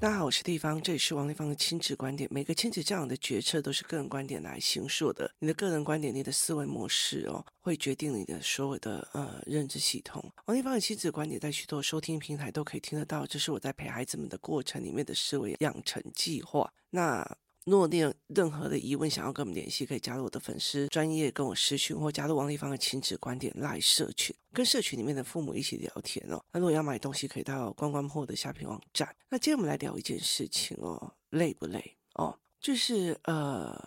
大家好，我是地方，这里是王立芳的亲子观点。每个亲子教养的决策都是个人观点来形塑的。你的个人观点，你的思维模式哦，会决定你的所有的呃认知系统。王立芳的亲子观点在许多收听平台都可以听得到，这是我在陪孩子们的过程里面的思维养成计划。那如果你有任何的疑问，想要跟我们联系，可以加入我的粉丝专业跟我私讯，或加入王立芳的亲子观点赖社群，跟社群里面的父母一起聊天哦。那如果要买东西，可以到关关破的下品网站。那今天我们来聊一件事情哦，累不累哦？就是呃，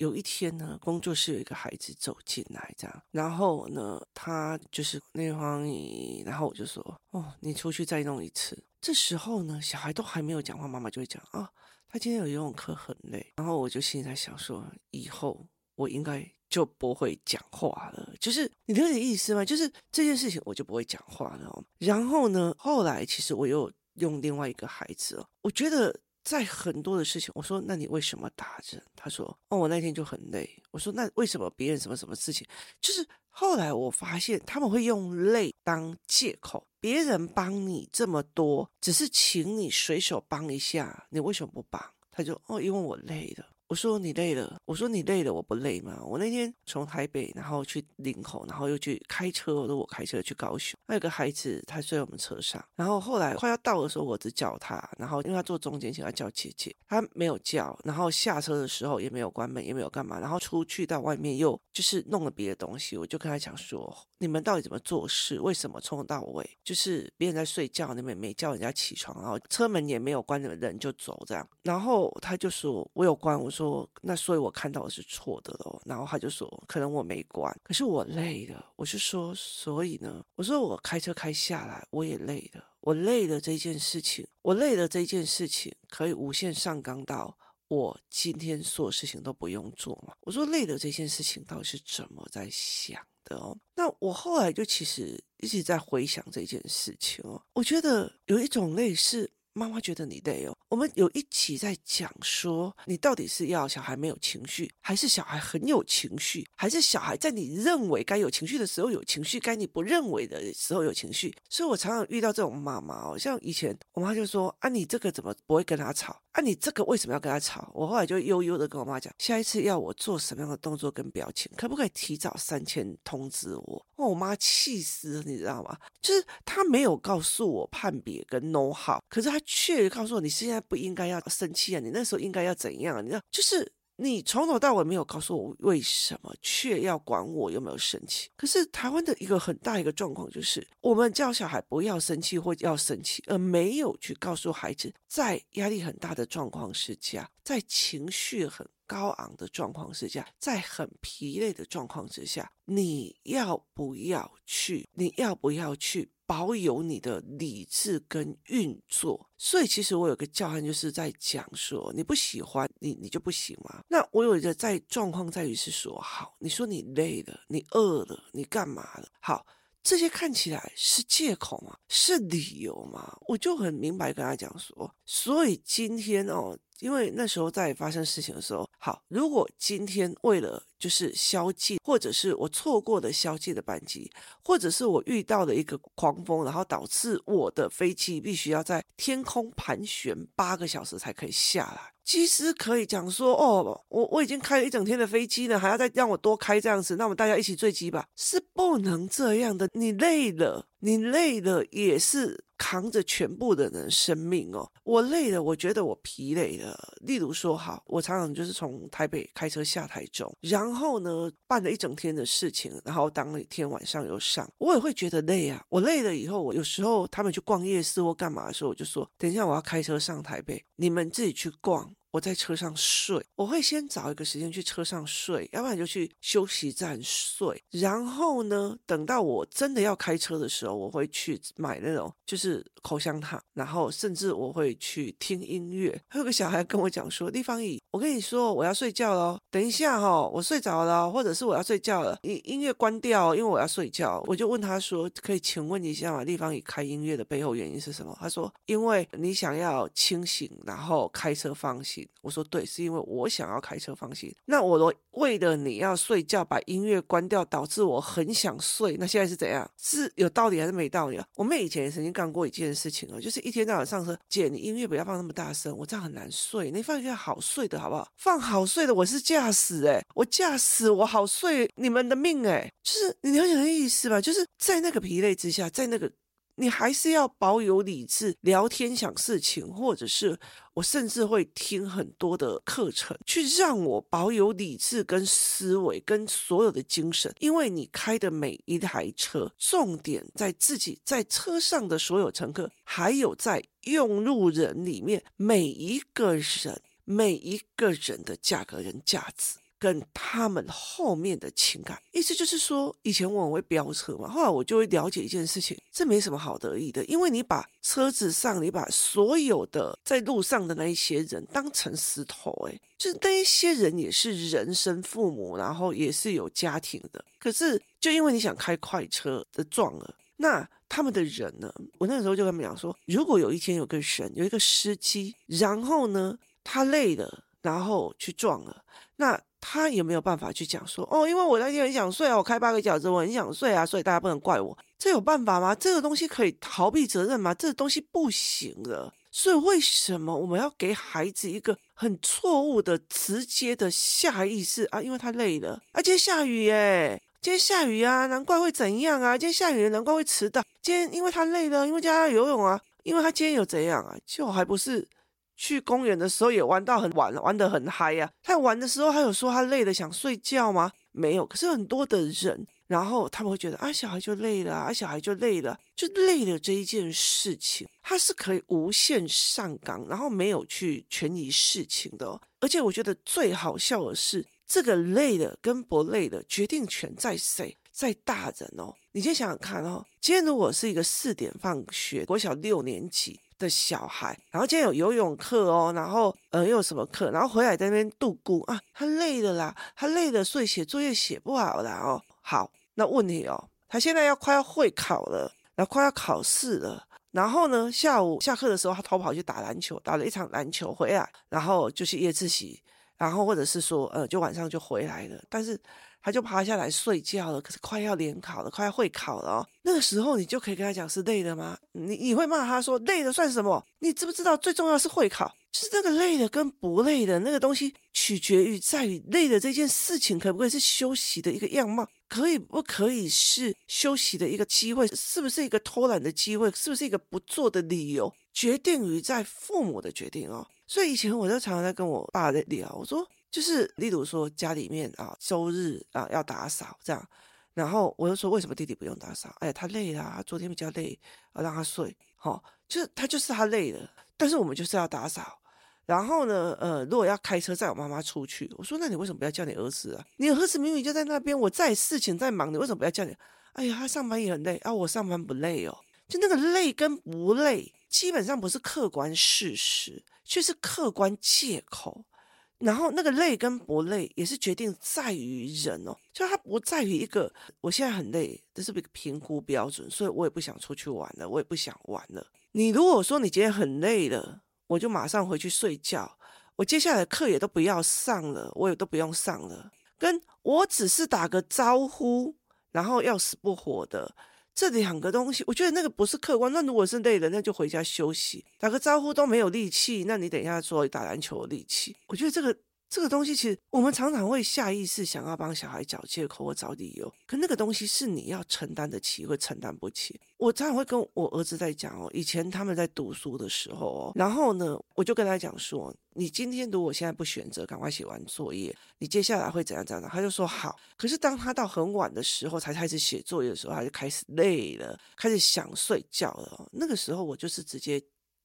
有一天呢，工作室有一个孩子走进来，这样，然后呢，他就是那方你，然后我就说，哦，你出去再弄一次。这时候呢，小孩都还没有讲话，妈妈就会讲啊。他今天有游泳课很累，然后我就心里在想说，以后我应该就不会讲话了。就是你理解意思吗？就是这件事情我就不会讲话了。然后呢，后来其实我又用另外一个孩子哦，我觉得在很多的事情，我说那你为什么打针？他说哦，我那天就很累。我说那为什么别人什么什么事情？就是后来我发现他们会用累当借口。别人帮你这么多，只是请你随手帮一下，你为什么不帮？他就哦，因为我累了。我说你累了，我说你累了，我不累吗？我那天从台北，然后去林口，然后又去开车，我说我开车去高雄。还有个孩子，他睡在我们车上，然后后来快要到的时候，我只叫他，然后因为他坐中间，请他叫姐姐，他没有叫，然后下车的时候也没有关门，也没有干嘛，然后出去到外面又就是弄了别的东西，我就跟他讲说，你们到底怎么做事？为什么从头到尾就是别人在睡觉，你们也没叫人家起床，然后车门也没有关，你们人就走这样，然后他就说我有关，我说。说那，所以我看到的是错的喽。然后他就说，可能我没关，可是我累了。我是说，所以呢，我说我开车开下来，我也累了。我累了这件事情，我累了这件事情，可以无限上纲到我今天所有事情都不用做嘛？我说累了这件事情到底是怎么在想的哦？那我后来就其实一直在回想这件事情哦。我觉得有一种累是。妈妈觉得你累哦，我们有一起在讲说，你到底是要小孩没有情绪，还是小孩很有情绪，还是小孩在你认为该有情绪的时候有情绪，该你不认为的时候有情绪？所以我常常遇到这种妈妈哦，像以前我妈就说啊，你这个怎么不会跟他吵？啊，你这个为什么要跟他吵？我后来就悠悠的跟我妈讲，下一次要我做什么样的动作跟表情，可不可以提早三天通知我？哦，我妈气死了，你知道吗？就是她没有告诉我判别跟 know how，可是她。却告诉我，你现在不应该要生气啊！你那时候应该要怎样啊？你知道，就是你从头到尾没有告诉我为什么，却要管我有没有生气。可是台湾的一个很大一个状况就是，我们叫小孩不要生气或要生气，而没有去告诉孩子，在压力很大的状况之下，在情绪很高昂的状况之下，在很疲累的状况之下，你要不要去？你要不要去？保有你的理智跟运作，所以其实我有个教案，就是在讲说，你不喜欢你，你就不行吗？那我有一个在状况在于是说，好，你说你累了，你饿了，你干嘛了？好，这些看起来是借口吗？是理由吗？我就很明白跟他讲说，所以今天哦。因为那时候在发生事情的时候，好，如果今天为了就是宵禁，或者是我错过的宵禁的班机，或者是我遇到了一个狂风，然后导致我的飞机必须要在天空盘旋八个小时才可以下来，其实可以讲说，哦，我我已经开了一整天的飞机了，还要再让我多开这样子，那我们大家一起坠机吧？是不能这样的，你累了，你累了也是。扛着全部的人生命哦，我累了，我觉得我疲累了。例如说，好，我常常就是从台北开车下台中，然后呢办了一整天的事情，然后当天晚上又上，我也会觉得累啊。我累了以后，我有时候他们去逛夜市或干嘛的时候，我就说，等一下我要开车上台北，你们自己去逛。我在车上睡，我会先找一个时间去车上睡，要不然就去休息站睡。然后呢，等到我真的要开车的时候，我会去买那种就是口香糖，然后甚至我会去听音乐。还有个小孩跟我讲说：“丽芳姨，我跟你说，我要睡觉了，等一下哈，我睡着了，或者是我要睡觉了，你音乐关掉，因为我要睡觉。”我就问他说：“可以请问一下吗？丽芳姨开音乐的背后原因是什么？”他说：“因为你想要清醒，然后开车放心。”我说对，是因为我想要开车放心。那我为了你要睡觉，把音乐关掉，导致我很想睡。那现在是怎样？是有道理还是没道理啊？我妹以前也曾经干过一件事情哦，就是一天到晚上车，姐，你音乐不要放那么大声，我这样很难睡。你放一个好睡的好不好？放好睡的，我是驾驶诶，我驾驶我好睡，你们的命诶，就是你了解那意思吧？就是在那个疲累之下，在那个。你还是要保有理智，聊天想事情，或者是我甚至会听很多的课程，去让我保有理智跟思维跟所有的精神。因为你开的每一台车，重点在自己在车上的所有乘客，还有在用路人里面每一个人，每一个人的价格跟价值。跟他们后面的情感，意思就是说，以前我很会飙车嘛，后来我就会了解一件事情，这没什么好得意的，因为你把车子上，你把所有的在路上的那一些人当成石头，诶，就是那一些人也是人生父母，然后也是有家庭的，可是就因为你想开快车的撞了，那他们的人呢？我那个时候就跟他们讲说，如果有一天有个神有一个司机，然后呢，他累了，然后去撞了，那。他有没有办法去讲说哦？因为我那天很想睡啊，我开八个小时，我很想睡啊，所以大家不能怪我。这有办法吗？这个东西可以逃避责任吗？这个东西不行的。所以为什么我们要给孩子一个很错误的、直接的下意识啊？因为他累了啊，今天下雨耶，今天下雨啊，难怪会怎样啊？今天下雨，难怪会迟到。今天因为他累了，因为今天要游泳啊，因为他今天有怎样啊？就还不是。去公园的时候也玩到很晚，玩得很嗨呀、他玩的时候，他有说他累了想睡觉吗？没有。可是很多的人，然后他们会觉得啊，小孩就累了，啊，小孩就累了，就累了这一件事情，他是可以无限上纲，然后没有去权宜事情的、哦。而且我觉得最好笑的是，这个累的跟不累的决定权在谁？在大人哦。你先想想看哦，今天如果是一个四点放学，国小六年级。的小孩，然后今天有游泳课哦，然后呃又有什么课，然后回来在那边度孤啊，他累了啦，他累了，所以写作业写不好啦哦。好，那问题哦，他现在要快要会考了，然后快要考试了，然后呢，下午下课的时候他逃跑去打篮球，打了一场篮球回来，然后就去夜自习，然后或者是说呃就晚上就回来了，但是。他就爬下来睡觉了，可是快要联考了，快要会考了哦。那个时候你就可以跟他讲是累的吗？你你会骂他说累的算什么？你知不知道最重要是会考？就是那个累的跟不累的那个东西，取决于在于累的这件事情可不可以是休息的一个样貌，可以不可以是休息的一个机会，是不是一个偷懒的机会，是不是一个不做的理由，决定于在父母的决定哦。所以以前我就常常在跟我爸在聊，我说。就是，例如说家里面啊，周日啊要打扫这样，然后我就说为什么弟弟不用打扫？哎，他累了，他昨天比较累，啊，让他睡。好、哦，就是他就是他累了，但是我们就是要打扫。然后呢，呃，如果要开车载我妈妈出去，我说那你为什么不要叫你儿子啊？你儿子明明就在那边，我在事情在忙，你为什么不要叫你？哎呀，他上班也很累啊，我上班不累哦。就那个累跟不累，基本上不是客观事实，却是客观借口。然后那个累跟不累也是决定在于人哦，就它不在于一个我现在很累，这是一个评估标准，所以我也不想出去玩了，我也不想玩了。你如果说你今天很累了，我就马上回去睡觉，我接下来的课也都不要上了，我也都不用上了，跟我只是打个招呼，然后要死不活的。这两个东西，我觉得那个不是客观。那如果是累了，那就回家休息，打个招呼都没有力气。那你等一下说打篮球的力气，我觉得这个。这个东西其实我们常常会下意识想要帮小孩找借口或找理由，可那个东西是你要承担得起，或承担不起。我常常会跟我儿子在讲哦，以前他们在读书的时候哦，然后呢，我就跟他讲说，你今天如果现在不选择赶快写完作业，你接下来会怎样怎样？他就说好。可是当他到很晚的时候才开始写作业的时候，他就开始累了，开始想睡觉了。那个时候我就是直接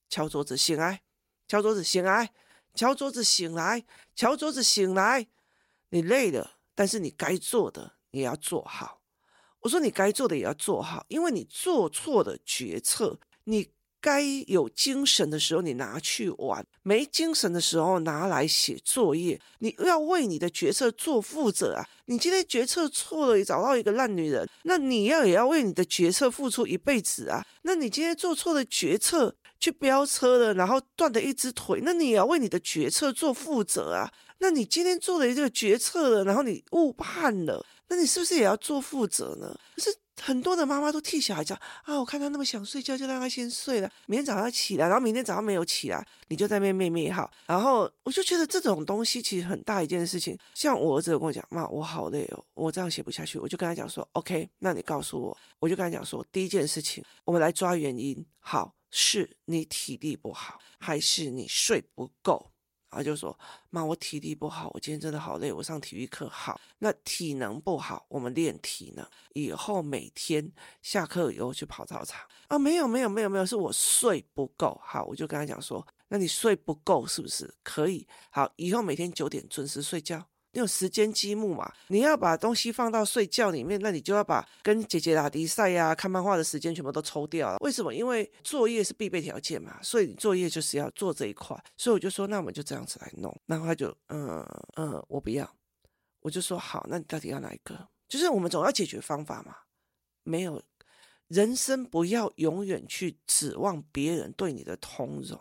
敲桌子醒来，敲桌子醒来。敲桌子醒来，敲桌子醒来。你累了，但是你该做的也要做好。我说你该做的也要做好，因为你做错的决策，你该有精神的时候你拿去玩，没精神的时候拿来写作业。你要为你的决策做负责啊！你今天决策错了，你找到一个烂女人，那你要也要为你的决策付出一辈子啊！那你今天做错的决策。去飙车了，然后断了一只腿，那你也要为你的决策做负责啊。那你今天做了这个决策了，然后你误判了，那你是不是也要做负责呢？可是很多的妈妈都替小孩讲啊，我看他那么想睡觉，就让他先睡了，明天早上起来，然后明天早上没有起来，你就在那边妹妹好。然后我就觉得这种东西其实很大一件事情。像我儿子跟我讲，妈，我好累哦，我这样写不下去。我就跟他讲说，OK，那你告诉我，我就跟他讲说，第一件事情，我们来抓原因，好，是你体力不好，还是你睡不够？啊就说：“妈，我体力不好，我今天真的好累。我上体育课好，那体能不好，我们练体能。以后每天下课以后去跑操场啊？没有，没有，没有，没有，是我睡不够。好，我就跟他讲说：那你睡不够是不是？可以。好，以后每天九点准时睡觉。”你有时间积木嘛？你要把东西放到睡觉里面，那你就要把跟姐姐打比赛呀、看漫画的时间全部都抽掉了。为什么？因为作业是必备条件嘛，所以作业就是要做这一块。所以我就说，那我们就这样子来弄。然后他就，嗯嗯，我不要。我就说好，那你到底要哪一个？就是我们总要解决方法嘛。没有，人生不要永远去指望别人对你的通融。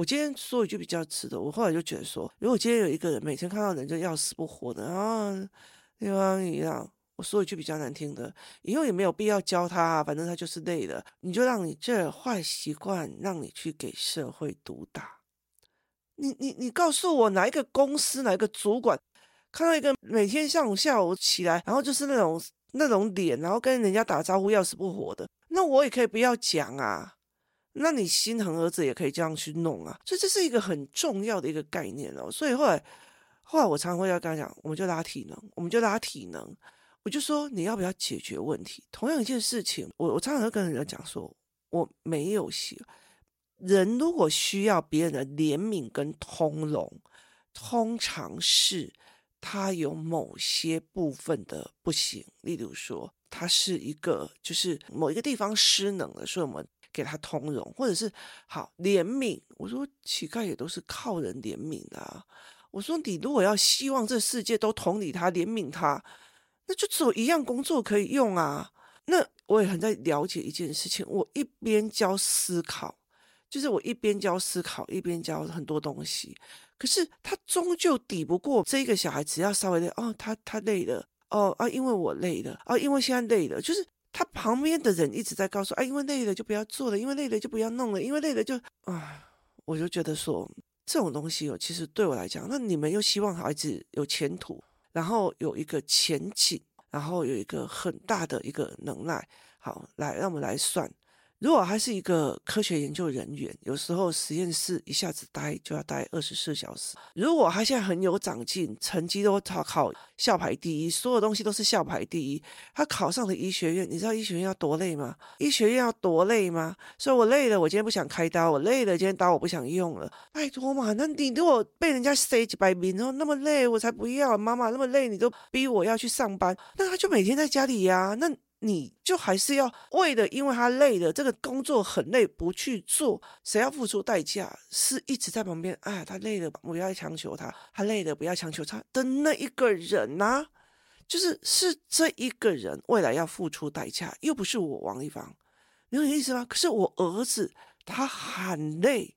我今天说一句比较直的，我后来就觉得说，如果今天有一个人每天看到人就要死不活的啊，对吧？一样，我说一句比较难听的，以后也没有必要教他，反正他就是累了，你就让你这坏习惯让你去给社会毒打。你你你告诉我哪一个公司哪一个主管看到一个每天上午下午起来，然后就是那种那种脸，然后跟人家打招呼要死不活的，那我也可以不要讲啊。那你心疼儿子也可以这样去弄啊，所以这是一个很重要的一个概念哦。所以后来，后来我常常会要跟他讲，我们就拉体能，我们就拉体能。我就说你要不要解决问题？同样一件事情，我我常常会跟人家讲说，我没有写。人如果需要别人的怜悯跟通融，通常是他有某些部分的不行。例如说，他是一个就是某一个地方失能了，所以我们。给他通融，或者是好怜悯。我说乞丐也都是靠人怜悯啊。我说你如果要希望这世界都同理他、怜悯他，那就只有一样工作可以用啊。那我也很在了解一件事情，我一边教思考，就是我一边教思考，一边教很多东西。可是他终究抵不过这个小孩，只要稍微累哦，他他累了哦啊，因为我累了啊，因为现在累了，就是。他旁边的人一直在告诉：“哎，因为累了就不要做了，因为累了就不要弄了，因为累了就……啊，我就觉得说这种东西哦，其实对我来讲，那你们又希望孩子有前途，然后有一个前景，然后有一个很大的一个能耐。好，来，让我们来算。”如果还是一个科学研究人员，有时候实验室一下子待就要待二十四小时。如果他现在很有长进，成绩都考考校排第一，所有东西都是校排第一，他考上了医学院，你知道医学院要多累吗？医学院要多累吗？所以我累了，我今天不想开刀，我累了，今天刀我不想用了。拜托嘛，那你如果被人家塞几百名，然后那么累，我才不要。妈妈那么累，你都逼我要去上班，那他就每天在家里呀，那。你就还是要为了，因为他累了，这个工作很累，不去做，谁要付出代价？是一直在旁边，哎，他累了，不要强求他，他累了，不要强求他的那一个人呐、就是是这一个人未来要付出代价，又不是我王一芳，你有意思吗？可是我儿子他很累，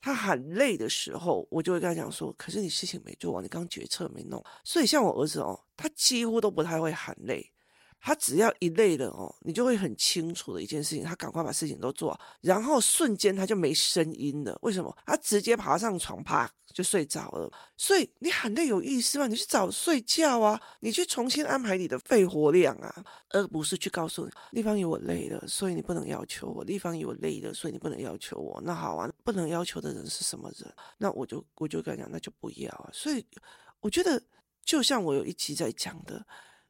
他很累的时候，我就会跟他讲说，可是你事情没做完，你刚决策没弄，所以像我儿子哦，他几乎都不太会喊累。他只要一累了哦，你就会很清楚的一件事情，他赶快把事情都做，然后瞬间他就没声音了。为什么？他直接爬上床，啪就睡着了。所以你喊累有意思吗？你去早睡觉啊，你去重新安排你的肺活量啊，而不是去告诉你，立芳姨我累了，所以你不能要求我。立芳姨我累了，所以你不能要求我。那好啊，不能要求的人是什么人？那我就我就跟他讲，那就不要啊。所以我觉得，就像我有一期在讲的。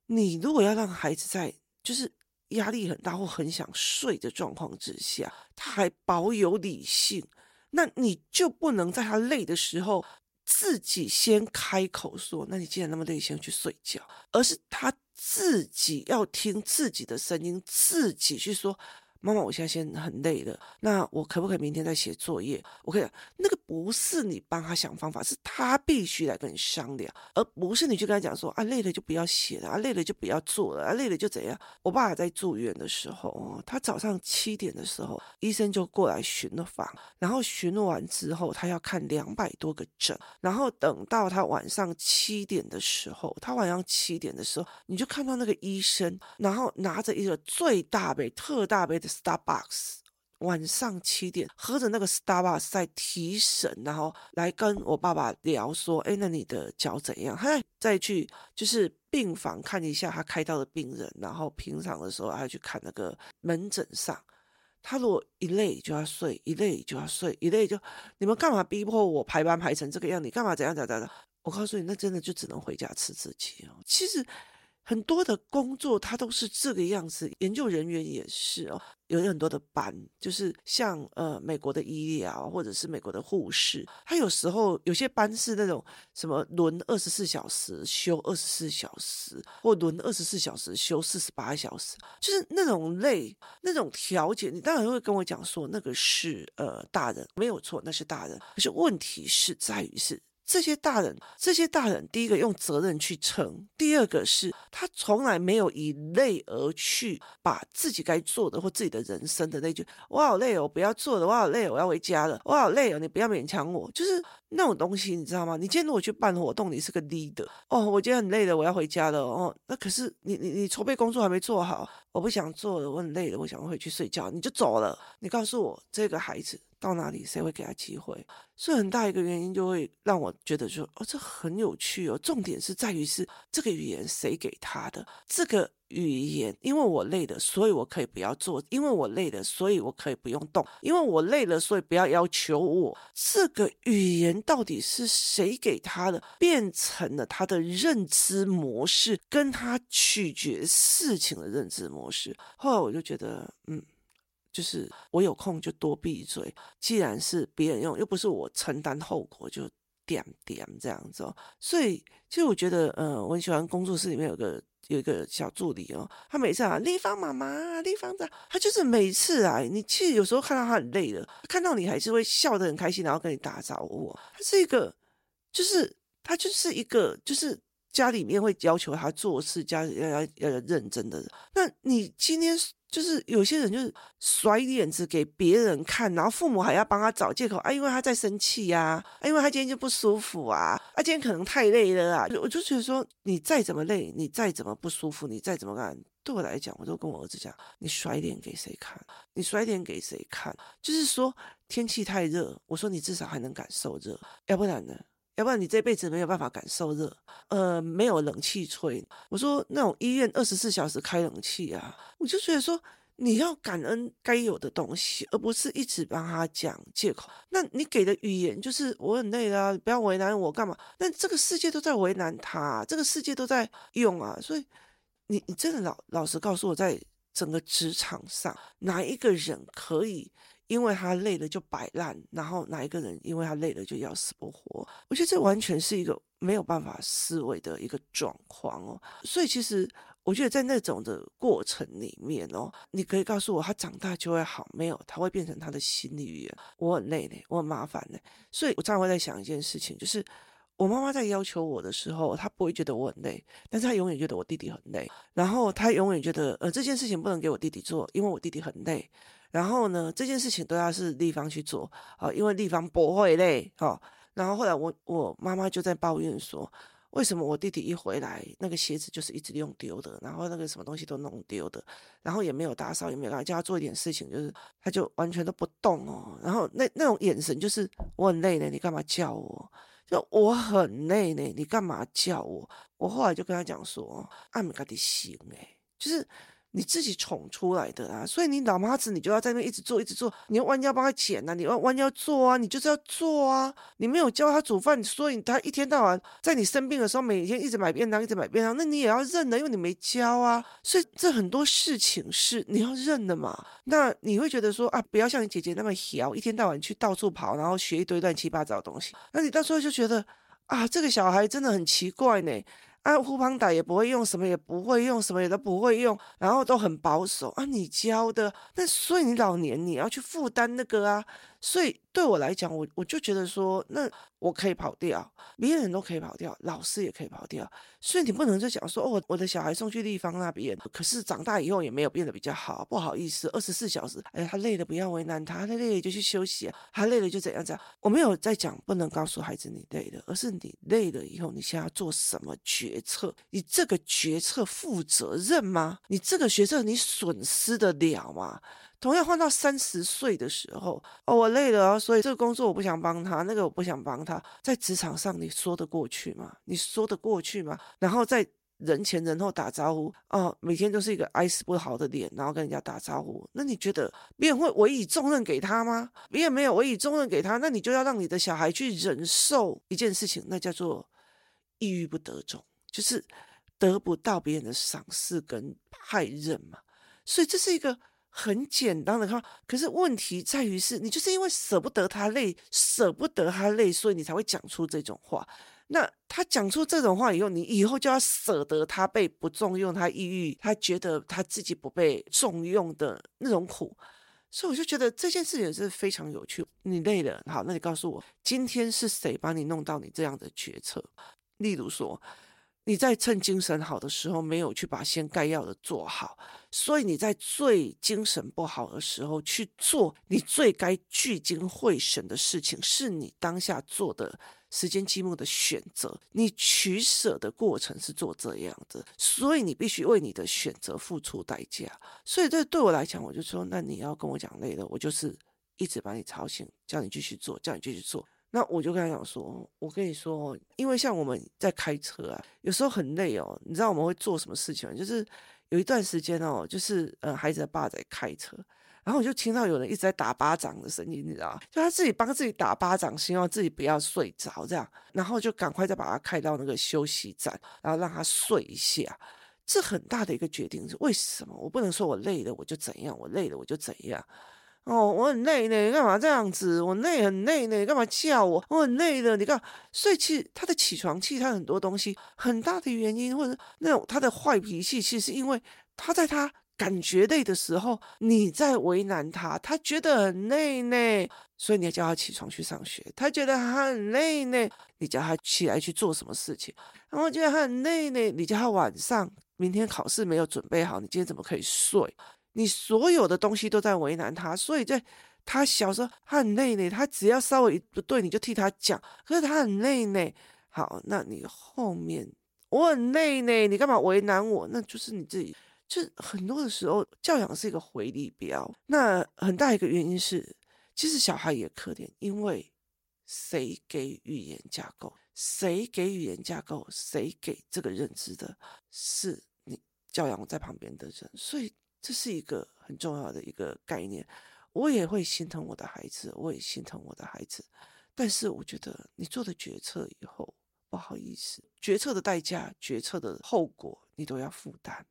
你如果要让孩子在就是压力很大或很想睡的状况之下，他还保有理性，那你就不能在他累的时候自己先开口说：“那你既然那么累，先去睡觉。”而是他自己要听自己的声音，自己去说：“妈妈，我现在先很累了，那我可不可以明天再写作业？我可以，那个不是你帮他想方法，是他必须来跟你商量，而不是你去跟他讲说啊，累了就不要写了，啊，累了就不要做了，啊，累了就怎样？我爸爸在住院的时候，他早上七点的时候，医生就过来巡了房，然后巡完之后，他要看两百多个诊，然后等到他晚上七点的时候，他晚上七点的时候，你就看到那个医生，然后拿着一个最大杯、特大杯的。Starbucks 晚上七点喝着那个 Starbucks 在提神，然后来跟我爸爸聊说：“哎，那你的脚怎样？”他再去就是病房看一下他开刀的病人，然后平常的时候还去看那个门诊上。他如果一累就要睡，一累就要睡，一累就你们干嘛逼迫我排班排成这个样？你干嘛怎样怎样怎样？我告诉你，那真的就只能回家吃自己哦。其实。很多的工作，它都是这个样子。研究人员也是哦，有很多的班，就是像呃美国的医疗或者是美国的护士，他有时候有些班是那种什么轮二十四小时休二十四小时，或轮二十四小时休四十八小时，就是那种累那种调节。你当然会跟我讲说，那个是呃大人没有错，那是大人。可是问题是在于是。这些大人，这些大人，第一个用责任去撑，第二个是他从来没有以累而去把自己该做的或自己的人生的那句“我好累哦，我不要做了，我好累哦，我要回家了，我好累哦，你不要勉强我”，就是那种东西，你知道吗？你今天如果去办活动，你是个 leader 哦，我今天很累了，我要回家了哦，那可是你你你筹备工作还没做好，我不想做了，我很累了，我想回去睡觉，你就走了，你告诉我这个孩子。到哪里，谁会给他机会？所以很大一个原因就会让我觉得说，哦，这很有趣哦。重点是在于是这个语言谁给他的？这个语言，因为我累了，所以我可以不要做；因为我累了，所以我可以不用动；因为我累了，所以不要要求我。这个语言到底是谁给他的？变成了他的认知模式，跟他取决事情的认知模式。后来我就觉得，嗯。就是我有空就多闭嘴，既然是别人用，又不是我承担后果，就点点这样子哦。所以其实我觉得，嗯、我很喜欢工作室里面有个有一个小助理哦，他每次啊，丽芳妈妈，丽芳的，他就是每次啊，你其实有时候看到他很累了，看到你还是会笑得很开心，然后跟你打招呼。他是一个，就是他就是一个，就是家里面会要求他做事，家要要要认真的人。那你今天。就是有些人就是甩脸子给别人看，然后父母还要帮他找借口啊，因为他在生气呀，啊，因为他今天就不舒服啊，啊，今天可能太累了啊。我就觉得说，你再怎么累，你再怎么不舒服，你再怎么干，对我来讲，我都跟我儿子讲，你甩脸给谁看？你甩脸给谁看？就是说天气太热，我说你至少还能感受热，要不然呢？要不然你这辈子没有办法感受热，呃，没有冷气吹。我说那种医院二十四小时开冷气啊，我就觉得说你要感恩该有的东西，而不是一直帮他讲借口。那你给的语言就是我很累了啊，不要为难我干嘛？那这个世界都在为难他，这个世界都在用啊。所以你你真的老老实告诉我，在整个职场上，哪一个人可以？因为他累了就摆烂，然后哪一个人因为他累了就要死不活？我觉得这完全是一个没有办法思维的一个状况哦。所以其实我觉得在那种的过程里面哦，你可以告诉我他长大就会好，没有，他会变成他的心理语言。我很累呢，我很麻烦呢。所以我常常会在想一件事情，就是我妈妈在要求我的时候，她不会觉得我很累，但是她永远觉得我弟弟很累，然后她永远觉得呃这件事情不能给我弟弟做，因为我弟弟很累。然后呢，这件事情都要是丽芳去做啊，因为丽芳不会累哈。然后后来我我妈妈就在抱怨说，为什么我弟弟一回来，那个鞋子就是一直用丢的，然后那个什么东西都弄丢的，然后也没有打扫，也没有干嘛，叫他做一点事情，就是他就完全都不动哦。然后那那种眼神就是我很累呢，你干嘛叫我？就我很累呢，你干嘛叫我？我后来就跟他讲说，阿米嘎的行诶，就是。你自己宠出来的啊，所以你老妈子你就要在那一直做，一直做，你要弯腰帮他捡呐，你要弯腰做啊，你就是要做啊。你没有教他煮饭，所以他一天到晚在你生病的时候，每天一直买便当，一直买便当，那你也要认的，因为你没教啊。所以这很多事情是你要认的嘛。那你会觉得说啊，不要像你姐姐那么小，一天到晚去到处跑，然后学一堆乱七八糟的东西。那你到时候就觉得啊，这个小孩真的很奇怪呢。啊，富邦打也不会用，什么也不会用，什么也都不会用，然后都很保守啊。你教的，那所以你老年你要去负担那个啊。所以对我来讲，我我就觉得说，那我可以跑掉，别人都可以跑掉，老师也可以跑掉。所以你不能就讲说，哦，我的小孩送去地方那边，可是长大以后也没有变得比较好，不好意思，二十四小时，哎，他累了不要为难他，他累了就去休息，他累了就怎样怎样。我没有在讲不能告诉孩子你累了，而是你累了以后，你现在要做什么决策？你这个决策负责任吗？你这个决策你损失得了吗？同样换到三十岁的时候，哦，我累了，所以这个工作我不想帮他，那个我不想帮他。在职场上，你说得过去吗？你说得过去吗？然后在人前人后打招呼，哦，每天都是一个哀死不好的脸，然后跟人家打招呼。那你觉得别人会委以重任给他吗？别人没有委以重任给他，那你就要让你的小孩去忍受一件事情，那叫做抑郁不得终，就是得不到别人的赏识跟派任嘛。所以这是一个。很简单的看，可是问题在于是你就是因为舍不得他累，舍不得他累，所以你才会讲出这种话。那他讲出这种话以后，你以后就要舍得他被不重用，他抑郁，他觉得他自己不被重用的那种苦。所以我就觉得这件事情是非常有趣。你累了，好，那你告诉我，今天是谁帮你弄到你这样的决策？例如说。你在趁精神好的时候没有去把先该要的做好，所以你在最精神不好的时候去做你最该聚精会神的事情，是你当下做的时间积木的选择。你取舍的过程是做这样的，所以你必须为你的选择付出代价。所以这对我来讲，我就说，那你要跟我讲累了，我就是一直把你吵醒，叫你继续做，叫你继续做。那我就跟他讲说，我跟你说，因为像我们在开车啊，有时候很累哦。你知道我们会做什么事情？就是有一段时间哦，就是呃，孩子的爸在开车，然后我就听到有人一直在打巴掌的声音，你知道？就他自己帮自己打巴掌，希望自己不要睡着这样，然后就赶快再把他开到那个休息站，然后让他睡一下。这很大的一个决定是为什么？我不能说我累了我就怎样，我累了我就怎样。哦，我很累呢，你干嘛这样子？我累很累呢，你干嘛叫我？我很累的，你看，所以其实他的起床气，他很多东西很大的原因，或者那种他的坏脾气，其实是因为他在他感觉累的时候，你在为难他，他觉得很累呢，所以你要叫他起床去上学，他觉得他很累呢，你叫他起来去做什么事情，然后觉得他很累呢，你叫他晚上明天考试没有准备好，你今天怎么可以睡？你所有的东西都在为难他，所以在他小时候他很累呢，他只要稍微不对你就替他讲，可是他很累呢。好，那你后面我很累呢，你干嘛为难我？那就是你自己，就很多的时候教养是一个回力镖。那很大一个原因是，其实小孩也可怜，因为谁给语言架构，谁给语言架构，谁给这个认知的，是你教养在旁边的人，所以。这是一个很重要的一个概念，我也会心疼我的孩子，我也心疼我的孩子。但是我觉得你做的决策以后，不好意思，决策的代价、决策的后果，你都要负担。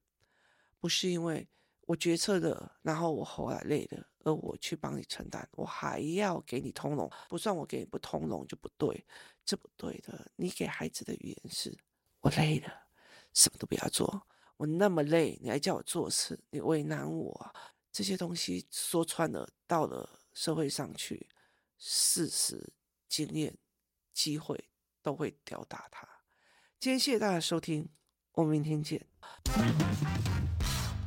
不是因为我决策了，然后我后来累了，而我去帮你承担，我还要给你通融，不算我给你不通融就不对，这不对的。你给孩子的语言是：我累了，什么都不要做。我那么累，你还叫我做事，你为难我，这些东西说穿了，到了社会上去，事实、经验、机会都会吊打他。今天谢谢大家收听，我们明天见。